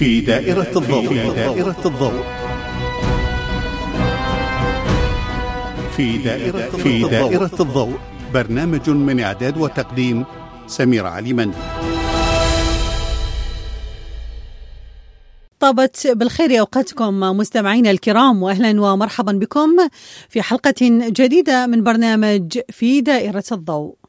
في دائرة الضوء. في دائرة الضوء. في دائرة في دائرة الضوء. برنامج من إعداد وتقديم سمير علي مندي. طابت بالخير أوقاتكم مستمعينا الكرام واهلا ومرحبا بكم في حلقة جديدة من برنامج في دائرة الضوء.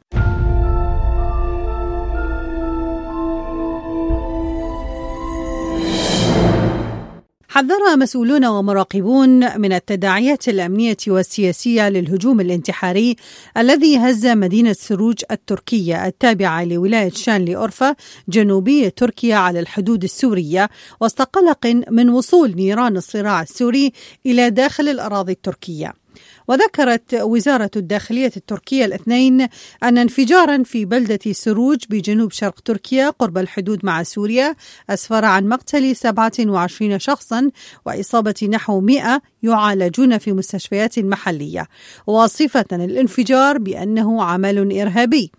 حذر مسؤولون ومراقبون من التداعيات الأمنية والسياسية للهجوم الانتحاري الذي هز مدينة سروج التركية التابعة لولاية شانلي اورفا جنوبي تركيا على الحدود السورية وسط قلق من وصول نيران الصراع السوري إلى داخل الأراضي التركية. وذكرت وزارة الداخلية التركية الاثنين أن انفجارا في بلدة سروج بجنوب شرق تركيا قرب الحدود مع سوريا أسفر عن مقتل 27 شخصا وإصابة نحو 100 يعالجون في مستشفيات محلية واصفة الانفجار بأنه عمل إرهابي.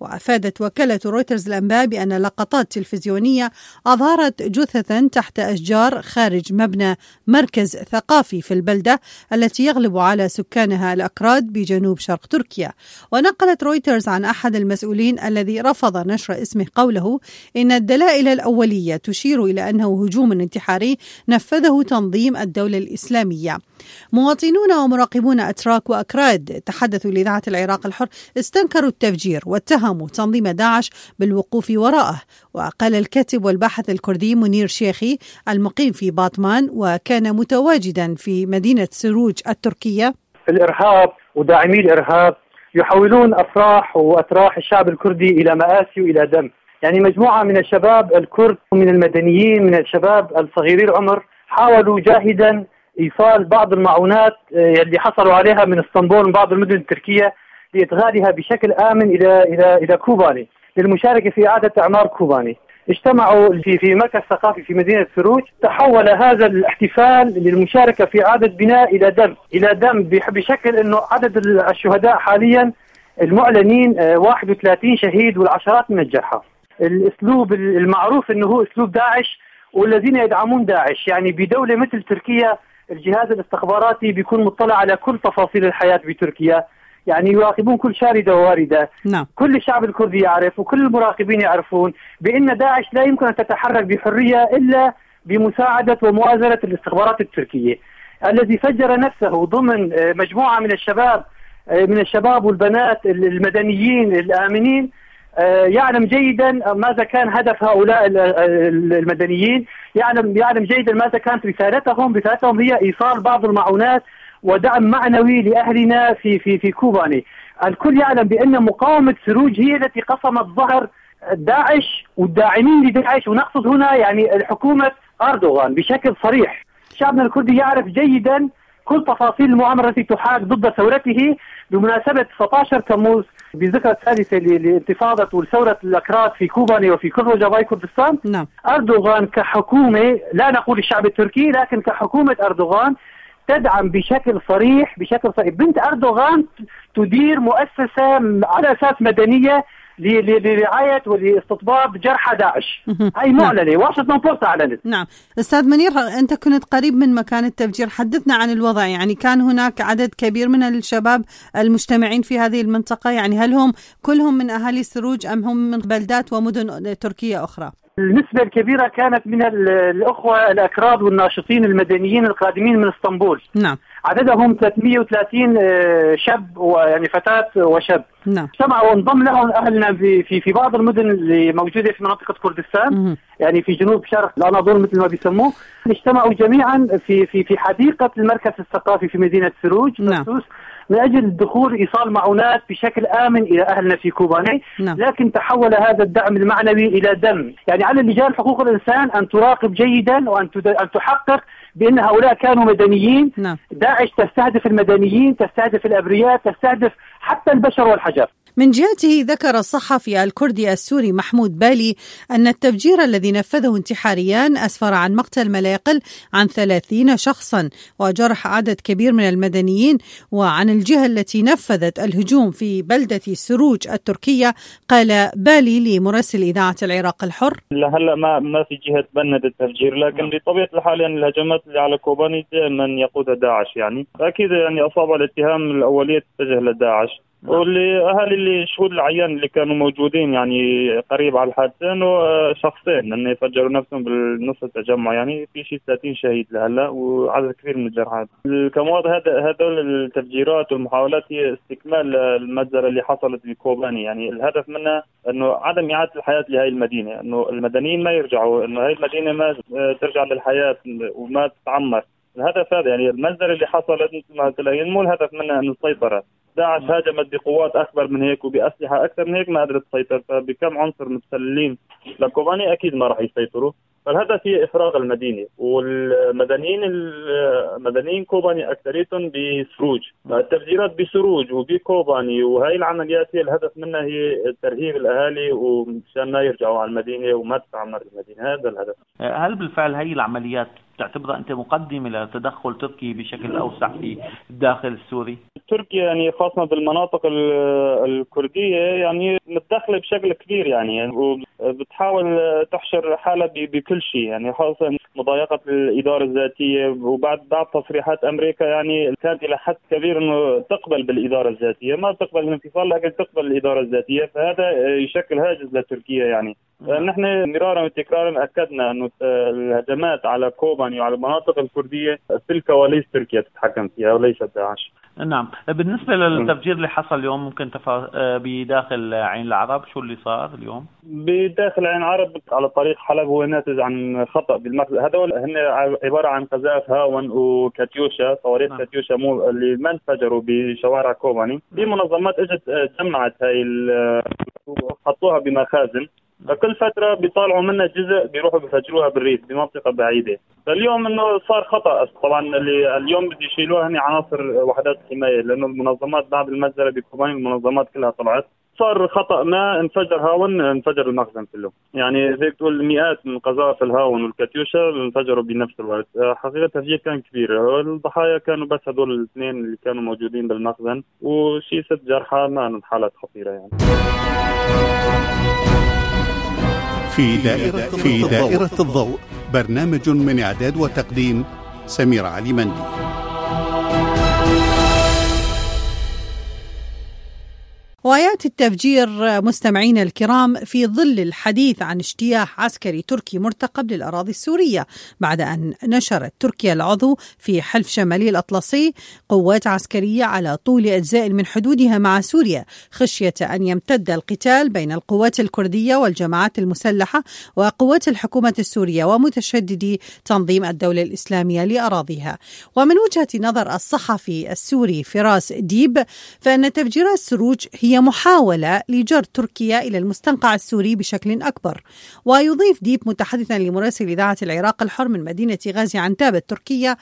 وأفادت وكالة رويترز الأنباء بأن لقطات تلفزيونية أظهرت جثثا تحت أشجار خارج مبنى مركز ثقافي في البلدة التي يغلب على سكانها الأكراد بجنوب شرق تركيا. ونقلت رويترز عن أحد المسؤولين الذي رفض نشر اسمه قوله إن الدلائل الأولية تشير إلى أنه هجوم انتحاري نفذه تنظيم الدولة الإسلامية. مواطنون ومراقبون أتراك وأكراد تحدثوا لإذاعة العراق الحر استنكروا التفجير واتهموا تنظيم داعش بالوقوف وراءه. وقال الكاتب والباحث الكردي منير شيخي المقيم في باطمان وكان متواجدا في مدينة سروج التركية. الإرهاب وداعمي الإرهاب يحولون أفراح واتراح الشعب الكردي إلى مآسي وإلى دم. يعني مجموعة من الشباب الكرد ومن المدنيين من الشباب الصغيري العمر حاولوا جاهدا إيصال بعض المعونات اللي حصلوا عليها من إسطنبول من بعض المدن التركية لادخالها بشكل آمن إلى إلى إلى كوباني للمشاركة في إعادة إعمار كوباني. اجتمعوا في في مركز ثقافي في مدينة سروج تحول هذا الاحتفال للمشاركة في اعاده بناء إلى دم إلى دم بشكل إنه عدد الشهداء حاليا المعلنين 31 شهيد والعشرات من الجرحى. الأسلوب المعروف إنه هو أسلوب داعش والذين يدعمون داعش يعني بدولة مثل تركيا الجهاز الاستخباراتي بيكون مطلع على كل تفاصيل الحياة بتركيا يعني يراقبون كل شاردة وواردة. نعم. كل الشعب الكردي يعرف وكل المراقبين يعرفون بأن داعش لا يمكن أن تتحرك بحرية إلا بمساعدة ومؤازره الاستخبارات التركية. الذي فجر نفسه ضمن مجموعة من الشباب من الشباب والبنات المدنيين الآمنين يعلم جيدا ماذا كان هدف هؤلاء المدنيين يعلم يعلم جيدا ماذا كانت رسالتهم. رسالتهم هي إيصال بعض المعونات ودعم معنوي لأهلنا في في في كوباني الكل يعلم بأن مقاومة سروج هي التي قصمت ظهر داعش والداعمين لداعش ونقصد هنا يعني الحكومة أردوغان بشكل صريح. شعبنا الكردي يعرف جيدا كل تفاصيل المؤامرة التي تحاك ضد ثورته. بمناسبة 19 تموز بذكرى الثالثة لانتفاضة وثوره الأكراد في كوباني وفي كل رجباي كردستان. نعم. أردوغان كحكومة لا نقول الشعب التركي لكن كحكومة أردوغان تدعم بشكل صريح بشكل صريح بنت أردوغان تدير مؤسسة على أساس مدنية لرعاية ولاستطباب جرحى داعش. هاي معلنه واشنطن بوست أعلنت. نعم. أستاذ منير أنت كنت قريب من مكان التفجير. حدثنا عن الوضع. يعني كان هناك عدد كبير من الشباب المجتمعين في هذه المنطقة. يعني هل هم كلهم من أهالي سروج أم هم من بلدات ومدن تركية أخرى؟ النسبة الكبيرة كانت من الأخوة الأكراد والناشطين المدنيين القادمين من اسطنبول. نعم. عددهم 330 شاب ويعني فتاة وشاب. نعم. اجتمعوا وانضم لهم أهلنا في في في بعض المدن اللي موجودة في منطقة كردستان مه. يعني في جنوب شرق الأناضول مثل ما بيسموه. اجتمعوا جميعا في في في حديقة المركز الثقافي في مدينة سروج نعم. من أجل دخول إيصال معونات بشكل آمن إلى أهلنا في كوباني نعم. لكن تحول هذا الدعم المعنوي إلى دم يعني على لجان حقوق الإنسان أن تراقب جيدا وأن أن تحقق بأن هؤلاء كانوا مدنيين نعم. داعش تستهدف المدنيين تستهدف الأبرياء تستهدف حتى البشر والحجر من جهته ذكر الصحفي الكردي السوري محمود بالي أن التفجير الذي نفذه انتحاريان أسفر عن مقتل ما لا يقل عن ثلاثين شخصا وجرح عدد كبير من المدنيين وعن الجهة التي نفذت الهجوم في بلدة سروج التركية قال بالي لمراسل إذاعة العراق الحر. هلا ما ما في جهة بند التفجير لكن بطبيعة الحال يعني الهجمات اللي على كوباني دائما يقودها داعش يعني. أكيد يعني أصاب الاتهام الأولية تتجه لداعش. واللي أهالي اللي شهود العيان اللي كانوا موجودين يعني قريب على الحادثه انه شخصين انه يفجروا نفسهم بالنص التجمع. يعني في شيء 30 شهيد لهلا وعدد كبير من الجرحى. كمواطن هذا هذول التفجيرات والمحاولات هي استكمال المجزرة اللي حصلت بكوباني يعني الهدف منها إنه عدم إعادة الحياة لهي المدينة. إنه المدنيين ما يرجعوا إنه هي المدينة ما ترجع للحياة وما تتعمر. الهدف هذا يعني المنزل اللي حصلت مثل ما قلت لك مو الهدف منها إنه السيطره داعش هاجمت بقوات أكبر من هيك وبأسلحة أكثر من هيك ما قدرت تسيطر. فبكم عنصر متسللين لكوباني أكيد ما راح يسيطروا. فالهدف هي إفراغ المدينة والمدنيين المدنيين كوباني أكثريتهم بسروج. التفجيرات بسروج وبكوباني وهي العمليات هي الهدف منها هي ترهيب الأهالي ومشان ما يرجعوا على المدينة وما تتعمر المدينة هذا الهدف. هل بالفعل هي العمليات تعتبرها أنت مقدمه لتدخل تركي بشكل أوسع في الداخل السوري؟ تركيا يعني خاصة بالمناطق الكردية يعني متدخلة بشكل كبير يعني وبتحاول تحشر حالها بكل شيء يعني خاصة مضايقة الإدارة الذاتية وبعد بعد تصريحات أمريكا يعني كانت إلى حد كبير إنه تقبل بالإدارة الذاتية ما تقبل الانفصال لكن تقبل الإدارة الذاتية فهذا يشكل هاجس لتركيا يعني نحن مرارا وتكرارا أكدنا أنه الهجمات على كوباني وعلى المناطق الكردية في الكواليس تركيا تتحكم فيها وليس داعش. نعم. بالنسبة للتفجير اللي حصل اليوم ممكن تفا... آه، بداخل عين العرب شو اللي صار اليوم؟ بداخل عين العرب على طريق حلب هو ناتج عن خطأ بالمخزن هذول هن عبارة عن قذائف هاون وكاتيوشا صواريخ نعم. كاتيوشا مو اللي ما انفجروا بشوارع كوباني. في منظمات إجت آه، جمعت هاي حطوها بمخازن. فكل فترة بيطالعوا منها جزء بيروحوا بيفجروها بالريف بمنطقة بعيدة. فاليوم إنه صار خطأ. طبعا اللي اليوم بده يشيلوها هني عناصر وحدات الحمايه لأنه المنظمات بعد المجزره بكوباني المنظمات كلها طلعت. صار خطأ ما انفجر هاون انفجر المخزن كله. يعني زي تقول مئات من قذائف الهاون والكاتيوشا انفجروا بنفس الوقت. حقيقة التفجير كان كبير. الضحايا كانوا بس هدول الاثنين اللي كانوا موجودين بالمخزن. وشي ست جرحى ما حالات خطيرة يعني. في دائرة, في دائرة الضوء. برنامج من إعداد وتقديم سمير علي مندي. وياتي التفجير مستمعينا الكرام في ظل الحديث عن اجتياح عسكري تركي مرتقب للأراضي السورية بعد أن نشرت تركيا العضو في حلف شمالي الأطلسي قوات عسكرية على طول أجزاء من حدودها مع سوريا خشية أن يمتد القتال بين القوات الكردية والجماعات المسلحة وقوات الحكومة السورية ومتشددي تنظيم الدولة الإسلامية لأراضيها. ومن وجهة نظر الصحفي السوري فراس ديب فإن تفجيرات سروج هي هي محاولة لجر تركيا إلى المستنقع السوري بشكل أكبر ويضيف ديب متحدثا لمراسل إذاعة العراق الحر من مدينة غازي عنتاب التركية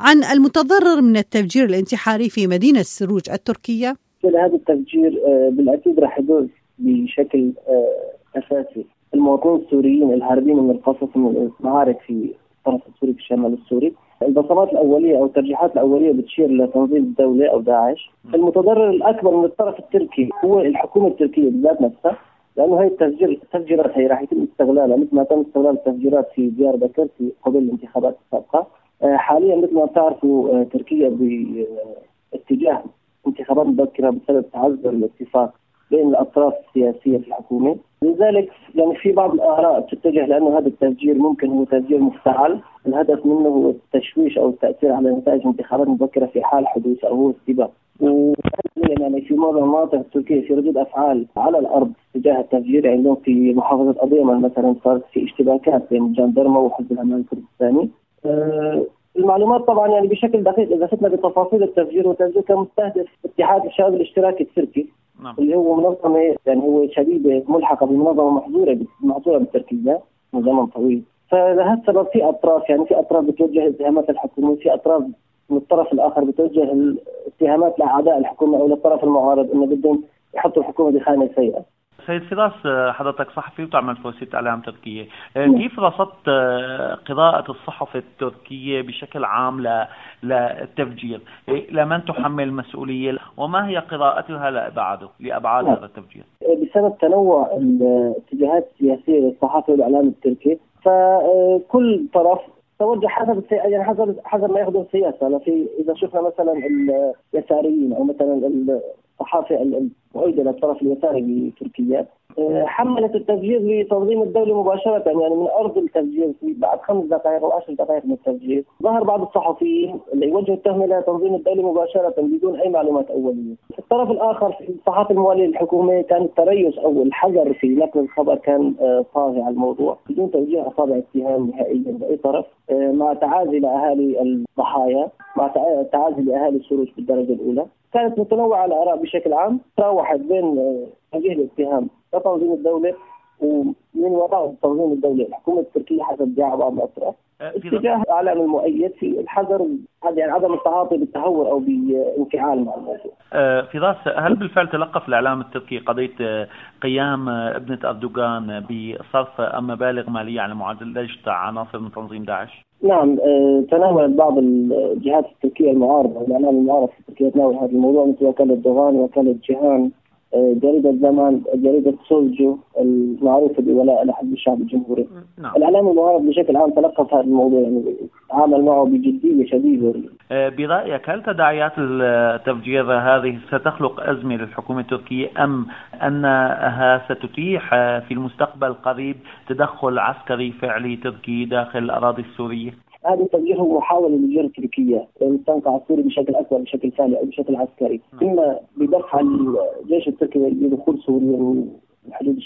عن المتضرر من التفجير الانتحاري في مدينة سروج التركية. هذا التفجير آه، بالأكيد راح يدوز بشكل آه، أساسي. المواطنين السوريين الهاربين من القصف من المعارك في الطرف السوري في الشمال السوري البصمات الأولية أو الترجيحات الأولية بتشير لتنظيم الدولة أو داعش. المتضرر الأكبر من الطرف التركي هو الحكومة التركية بذات نفسها لأنه هي التفجير التفجيرات هي راح يتم استغلالها مثل ما تم استغلال التفجيرات في ديار بكر في قبل الانتخابات السابقة. آه، حاليا مثل ما بتعرفوا آه، تركيا باتجاه انتخابات مبكرة بسبب تعذر الاتفاق بين الأطراف السياسية في الحكومة، لذلك يعني في بعض الآراء تتجه لأنه هذا التفجير ممكن هو تفجير مفتعل، الهدف منه هو التشويش أو التأثير على نتائج انتخابات مبكرة في حال حدوث أو هو استباق. يعني في معظم المناطق التركية في ردود أفعال على الأرض تجاه التفجير عندهم في محافظة اضيمه مثلا صارت في اشتباكات بين الجندرمه وحزب الأمان الكردستاني. أه المعلومات طبعا يعني بشكل دقيق إذا فتنا بتفاصيل التفجير والتفجير كان مستهدف اتحاد الشباب الاشتراكي التركي نعم. اللي هو منظمة يعني هو شبيبة ملحقة بمنظمة محظورة محظورة بالتركيا من زمن طويل فلهذا السبب في أطراف يعني في أطراف بتوجه اتهامات الحكومة في أطراف من الطرف الآخر بتوجه الاتهامات لاعداء الحكومة أو للطرف المعارض إنه بدهم يحطوا الحكومة بخانه سيئة سيد فراس حضرتك صحفي وتعمل في وسيلة إعلام تركية، كيف رصدت قراءة الصحف التركية بشكل عام للتفجير؟ لمن تحمل المسؤولية؟ وما هي قراءتها لأبعاده لأبعاد هذا التفجير؟ بسبب تنوع الاتجاهات السياسية للصحافة والإعلام التركي فكل طرف توجه حسب يعني حسب حسب ما ياخذه السياسة. في إذا شفنا مثلا اليساريين أو مثلا الصحافه المؤيده للطرف اليساري بتركيا حملت التفجير لتنظيم الدولة مباشرة يعني من أرض التفجير في بعد خمس دقائق أو عشر دقائق من التفجير ظهر بعض الصحفيين اللي يوجهوا التهمة لتنظيم الدولة مباشرة بدون أي معلومات أولية. في الطرف الآخر في الصحافة الموالية للحكومة كان التريث أو الحذر في نقل الخبر كان آه، طاغي على الموضوع بدون توجيه أصابع اتهام نهائيا بأي طرف. آه، مع تعازي لأهالي الضحايا مع تعازي لأهالي السروج بالدرجة الأولى. كانت متنوعة الآراء بشكل عام تراوحت بين توجيه الاتهام لتنظيم الدولة ومن وراء تنظيم الدولة الحكومة التركية حسب ادعاء بعض الأطراف أه، اتجاه الاعلام المؤيد في الحذر يعني عدم التعاطي بالتهور أو بانفعال مع الموضوع. أه، فراس هل بالفعل تلقف الإعلام التركي قضية أه، قيام ابنة أردوغان بصرف مبالغ مالية على معالجه عناصر من تنظيم داعش؟ نعم تناولت بعض الجهات التركية المعارضة والاعلام المعارض في تركيا تناول هذا الموضوع مثل وكالة دوغان وكالة جيهان جريدة زمان جريدة سولجو المعروفة بولاء لحزب الشعب الجمهوري نعم. الإعلام المعارض بشكل عام تلقف هذا الموضوع يعني تعامل معه بجدية شديدة آه، برأيك هل تداعيات التفجير هذه ستخلق أزمة للحكومة التركية أم أنها ستتيح في المستقبل القريب تدخل عسكري فعلي تركي داخل الأراضي السورية؟ هذا التوجيه هو محاولة لجر تركيا للمستنقع السوري بشكل أكبر بشكل فعلي أو بشكل عسكري نعم. إما بدفع الجيش التركي لدخول سوريا الحدود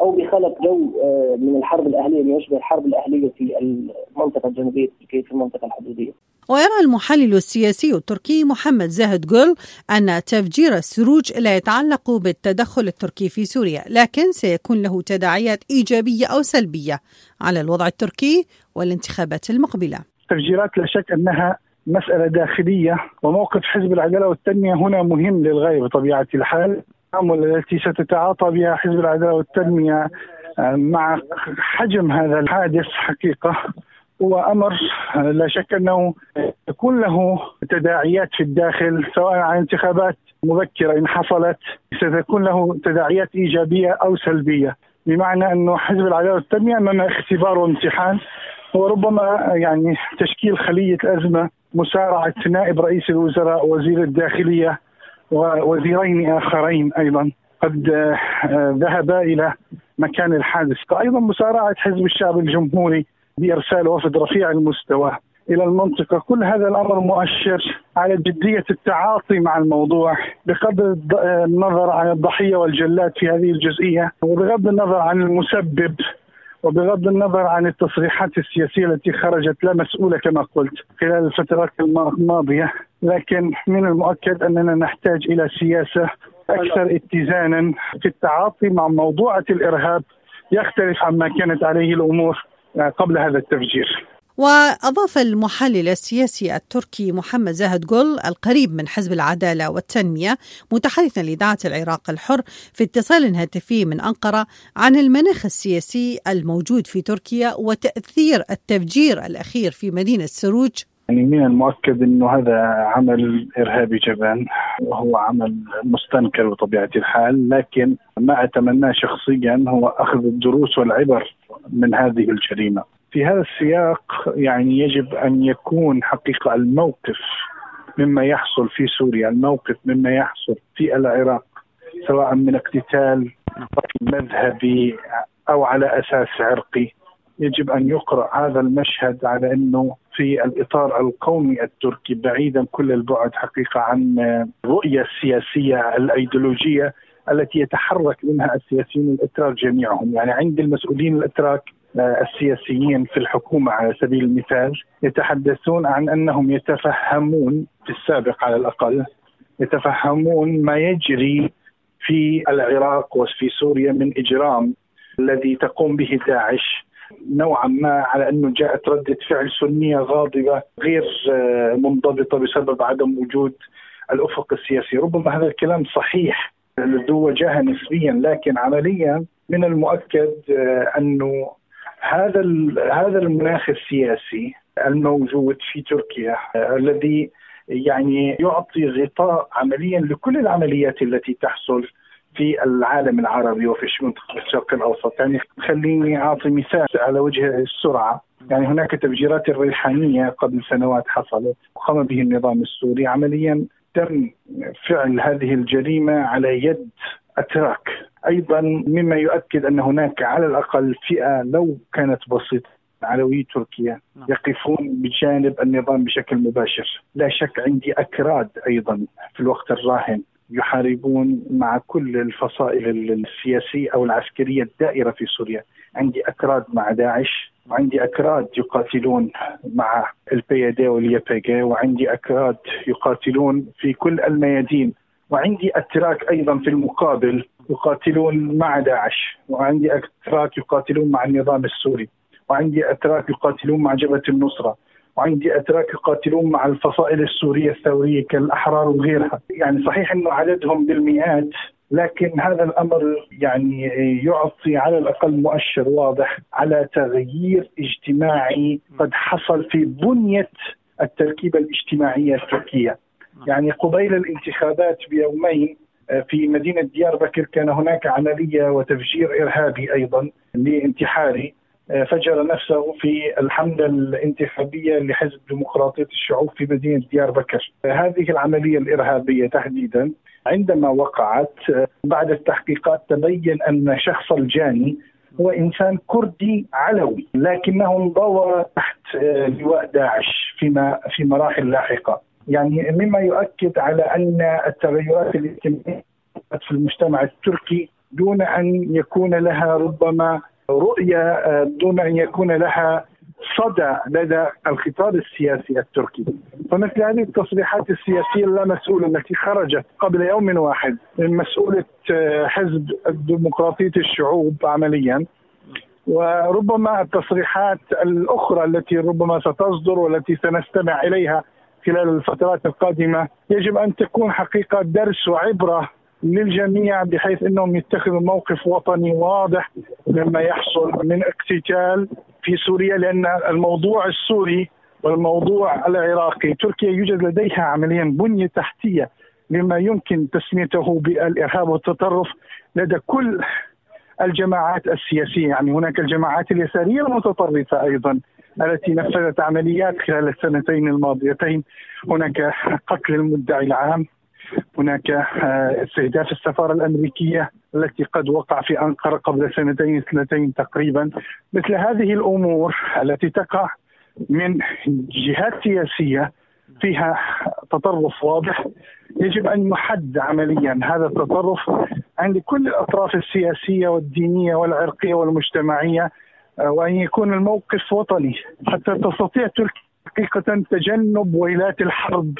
أو بخلق جو آه، من الحرب الأهلية اللي يشبه الحرب الأهلية في المنطقة الجنوبية التركية في المنطقة الحدودية. ويرى المحلل السياسي التركي محمد زاهد جول أن تفجير السروج لا يتعلق بالتدخل التركي في سوريا لكن سيكون له تداعيات إيجابية أو سلبية على الوضع التركي والانتخابات المقبلة. تفجيرات لا شك أنها مسألة داخلية وموقف حزب العدالة والتنمية هنا مهم للغاية بطبيعة الحال. التعامل التي ستتعاطى بها حزب العدالة والتنمية آه، مع حجم هذا الحادث حقيقة هو أمر لا شك أنه يكون له تداعيات في الداخل سواء عن انتخابات مبكرة إن حصلت ستكون له تداعيات إيجابية أو سلبية. بمعنى انه حزب العدالة والتنمية أمام اختبار وامتحان وربما يعني تشكيل خلية أزمة مسارعة نائب رئيس الوزراء وزير الداخلية ووزيرين آخرين أيضا. قد ذهبا إلى مكان الحادث. أيضا مسارعة حزب الشعب الجمهوري بإرسال وفد رفيع المستوى إلى المنطقة، كل هذا الأمر مؤشر على جدية التعاطي مع الموضوع. بغض النظر عن الضحية والجلاد في هذه الجزئية وبغض النظر عن المسبب وبغض النظر عن التصريحات السياسية التي خرجت لا مسؤولة كما قلت خلال الفترات الماضية، لكن من المؤكد أننا نحتاج إلى سياسة أكثر اتزانا في التعاطي مع موضوعه الإرهاب يختلف عما كانت عليه الأمور قبل هذا التفجير. وأضاف المحلل السياسي التركي محمد زاهد جول القريب من حزب العدالة والتنمية متحدثا لإذاعة العراق الحر في اتصال هاتفي من أنقرة عن المناخ السياسي الموجود في تركيا وتأثير التفجير الأخير في مدينة سروج يعني من المؤكد إنه هذا عمل إرهابي جبان وهو عمل مستنكر بطبيعة الحال لكن ما أتمناه شخصيا هو أخذ الدروس والعبر من هذه الجريمة. في هذا السياق يعني يجب أن يكون حقيقة الموقف مما يحصل في سوريا، الموقف مما يحصل في العراق سواء من اقتتال مذهبي أو على أساس عرقي يجب أن يقرأ هذا المشهد على إنه في الإطار القومي التركي بعيدا كل البعد حقيقة عن الرؤيه السياسيه الأيديولوجية التي يتحرك منها السياسيين الإتراك جميعهم، يعني عند المسؤولين الإتراك آه، السياسيين في الحكومة على سبيل المثال يتحدثون عن أنهم يتفهمون في السابق على الأقل يتفهمون ما يجري في العراق وفي سوريا من إجرام الذي تقوم به داعش. نوعا ما على أنه جاءت ردة فعل سنية غاضبة غير آه، منضبطة بسبب عدم وجود الأفق السياسي، ربما هذا الكلام صحيح. ذو وجاهه نسبيا لكن عمليا من المؤكد أنه هذا هذا المناخ السياسي الموجود في تركيا الذي يعني يعطي غطاء عمليا لكل العمليات التي تحصل في العالم العربي وفي منطقة الشرق الأوسط، يعني خليني أعطي مثال على وجه السرعة، يعني هناك تفجيرات الريحانيه قبل سنوات حصلت. وقام به النظام السوري عمليا تم فعل هذه الجريمة على يد أتراك. أيضا مما يؤكد أن هناك على الأقل فئة لو كانت بسيطة علوي تركيا نعم. يقفون بجانب النظام بشكل مباشر. لا شك عندي أكراد أيضا في الوقت الراهن. يحاربون مع كل الفصائل السياسية أو العسكرية الدائرة في سوريا. عندي أكراد مع داعش وعندي أكراد يقاتلون مع البي دي واليابيجي وعندي أكراد يقاتلون في كل الميادين. وعندي أتراك أيضا في المقابل يقاتلون مع داعش وعندي أتراك يقاتلون مع النظام السوري وعندي أتراك يقاتلون مع جبهة النصرة. وعندي اتراك يقاتلون مع الفصائل السورية الثورية كالأحرار وغيرها، يعني صحيح إنه عددهم بالمئات لكن هذا الأمر يعني يعطي على الأقل مؤشر واضح على تغيير اجتماعي قد حصل في بنية التركيبة الاجتماعية التركية. يعني قبيل الانتخابات بيومين في مدينة ديار بكر كان هناك عملية وتفجير إرهابي أيضا لانتحاري فجر نفسه في الحملة الانتخابية لحزب ديمقراطية الشعوب في مدينة ديار بكر. هذه العملية الإرهابية تحديدا عندما وقعت بعد التحقيقات تبين أن شخص الجاني هو إنسان كردي علوي لكنه انضوى تحت لواء داعش فيما في مراحل لاحقة. يعني مما يؤكد على أن التغيرات الاجتماعية في المجتمع التركي دون أن يكون لها ربما رؤية آه، دون أن يكون لها صدى لدى الخطاب السياسي التركي. فمثل هذه التصريحات السياسية اللامسؤولة التي خرجت قبل يوم واحد من مسؤولة آه، حزب ديمقراطية الشعوب عمليا. وربما التصريحات الأخرى التي ربما ستصدر والتي سنستمع إليها خلال الفترات القادمة يجب أن تكون حقيقة درس وعبرة للجميع بحيث إنهم يتخذوا موقف وطني واضح مما يحصل من اقتتال في سوريا لأن الموضوع السوري والموضوع العراقي تركيا يوجد لديها عمليا بنية تحتية لما يمكن تسميته بالإرهاب والتطرف لدى كل الجماعات السياسية. يعني هناك الجماعات اليسارية المتطرفة أيضا التي نفذت عمليات خلال السنتين الماضيتين. هناك قتل المدعي العام. هناك آه، استهداف السفارة الأمريكية التي قد وقع في أنقرة قبل سنتين اثنتين تقريبا. مثل هذه الأمور التي تقع من جهات سياسية فيها تطرف واضح يجب أن يحد عمليا هذا التطرف عند كل الأطراف السياسية والدينية والعرقية والمجتمعية آه، وأن يكون الموقف وطني. حتى تستطيع تركيا حقيقة تجنب ويلات الحرب.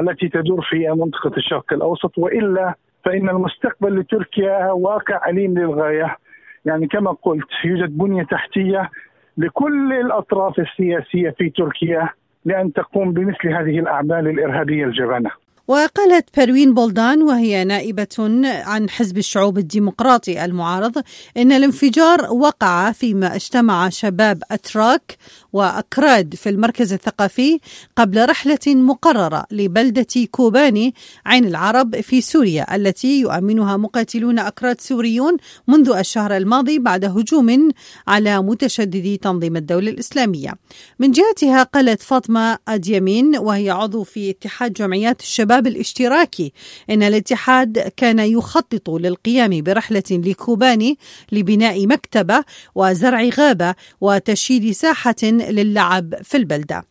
التي تدور في منطقة الشرق الأوسط وإلا فإن المستقبل لتركيا واقع أليم للغاية. يعني كما قلت يوجد بنية تحتية لكل الأطراف السياسية في تركيا لأن تقوم بمثل هذه الأعمال الإرهابية الجبانة. وقالت بروين بولدان وهي نائبة عن حزب الشعوب الديمقراطي المعارض إن الانفجار وقع فيما اجتمع شباب أتراك وأكراد في المركز الثقافي قبل رحلة مقررة لبلدة كوباني عين العرب في سوريا التي يؤمنها مقاتلون أكراد سوريون منذ الشهر الماضي بعد هجوم على متشددي تنظيم الدولة الإسلامية. من جهتها قالت فاطمة أديمين وهي عضو في اتحاد جمعيات الشباب الاشتراكي إن الاتحاد كان يخطط للقيام برحلة لكوباني لبناء مكتبة وزرع غابة وتشييد ساحة للعب في البلدة.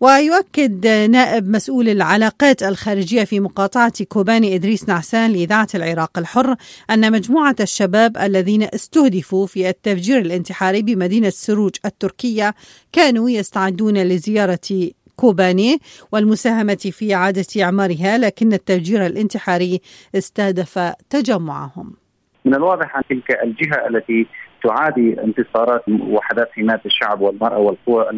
ويؤكد نائب مسؤول العلاقات الخارجية في مقاطعة كوباني إدريس نعسان لإذاعة العراق الحر أن مجموعة الشباب الذين استهدفوا في التفجير الانتحاري بمدينة سروج التركية كانوا يستعدون لزيارة كوباني والمساهمة في إعادة إعمارها لكن التفجير الانتحاري استهدف تجمعهم. من الواضح أن تلك الجهة التي تعادي انتصارات وحدات حماية الشعب والمرأة والقوى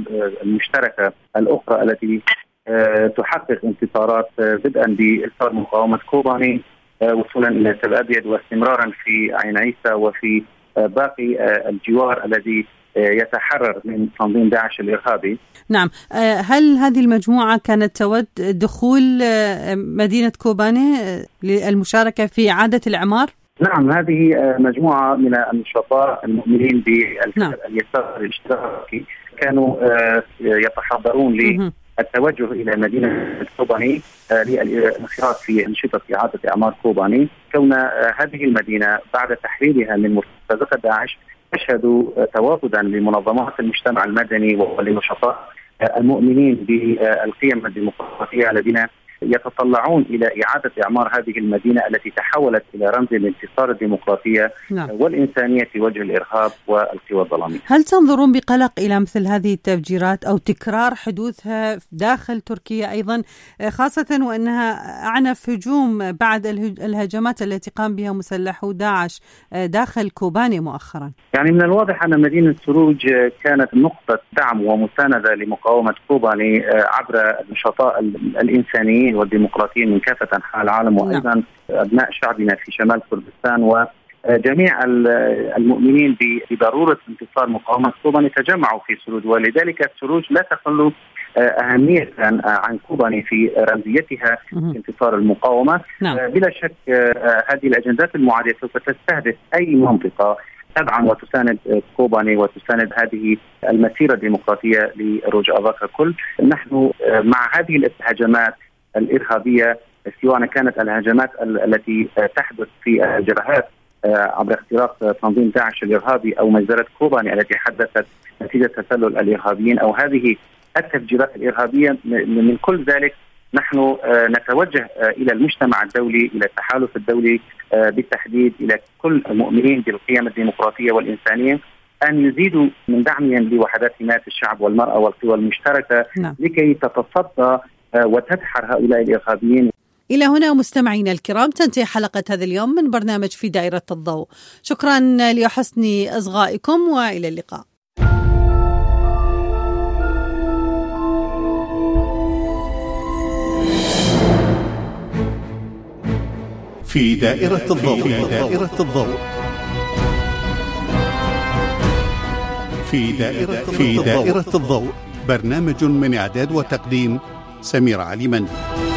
المشتركة الأخرى التي آه، تحقق انتصارات آه، بدءا بإثار مقاومة كوباني وصولا إلى تل ابيض واستمرارا في عين عيسى وفي باقي الجوار الذي يتحرر من تنظيم داعش الإرهابي. نعم، هل هذه المجموعة كانت تود دخول مدينة كوباني للمشاركة في إعادة الإعمار؟ نعم هذه مجموعة من النشطاء المؤمنين باليسار نعم. الاشتراكي كانوا يتحضرون التوجه إلى مدينة كوباني للانخراط في أنشطة إعادة إعمار كوباني كون هذه المدينة بعد تحريرها من مرتزقة داعش تشهد توافدا لمنظمات المجتمع المدني ولنشطاء المؤمنين بالقيم الديمقراطية الذين يتطلعون إلى إعادة إعمار هذه المدينة التي تحولت إلى رمز لانتصار الديمقراطية نعم. والإنسانية في وجه الإرهاب والقوى الظلامية. هل تنظرون بقلق إلى مثل هذه التفجيرات أو تكرار حدوثها داخل تركيا أيضا خاصة وأنها أعنف هجوم بعد الهجمات التي قام بها مسلحو داعش داخل كوباني مؤخرا؟ يعني من الواضح أن مدينة سروج كانت نقطة دعم ومساندة لمقاومة كوباني عبر النشطاء الإنسانيين الاسلاميين والديمقراطيين من كافه انحاء العالم نعم. وأيضا أبناء شعبنا في شمال كردستان و جميع المؤمنين بضرورة انتصار مقاومة كوباني تجمعوا في سروج ولذلك السروج لا تقل أهمية عن كوباني في رمزيتها في انتصار المقاومة نعم. بلا شك هذه الأجندات المعادية سوف تستهدف أي منطقة تدعم وتساند كوباني وتساند هذه المسيرة الديمقراطية لرجاء ذاك الكل نحن مع هذه الهجمات الإرهابية سواء كانت الهجمات التي تحدث في الجبهات عبر اختراق تنظيم داعش الإرهابي أو مجزرة كوباني التي حدثت نتيجة تسلل الإرهابيين أو هذه التفجيرات الإرهابية من كل ذلك نحن نتوجه إلى المجتمع الدولي إلى التحالف الدولي بالتحديد إلى كل المؤمنين بالقيم الديمقراطية والإنسانية أن يزيدوا من دعمهم لوحدات حماية الشعب والمرأة والقوى المشتركة نعم. لكي تتصدى وتدحر هؤلاء الإرهابيين. إلى هنا مستمعينا الكرام تنتهي حلقة هذا اليوم من برنامج في دائرة الضوء. شكرا لحسن إصغائكم وإلى اللقاء. في دائرة الضوء. في دائرة الضوء. في دائرة في دائرة الضوء. برنامج من إعداد وتقديم سمير علي مندي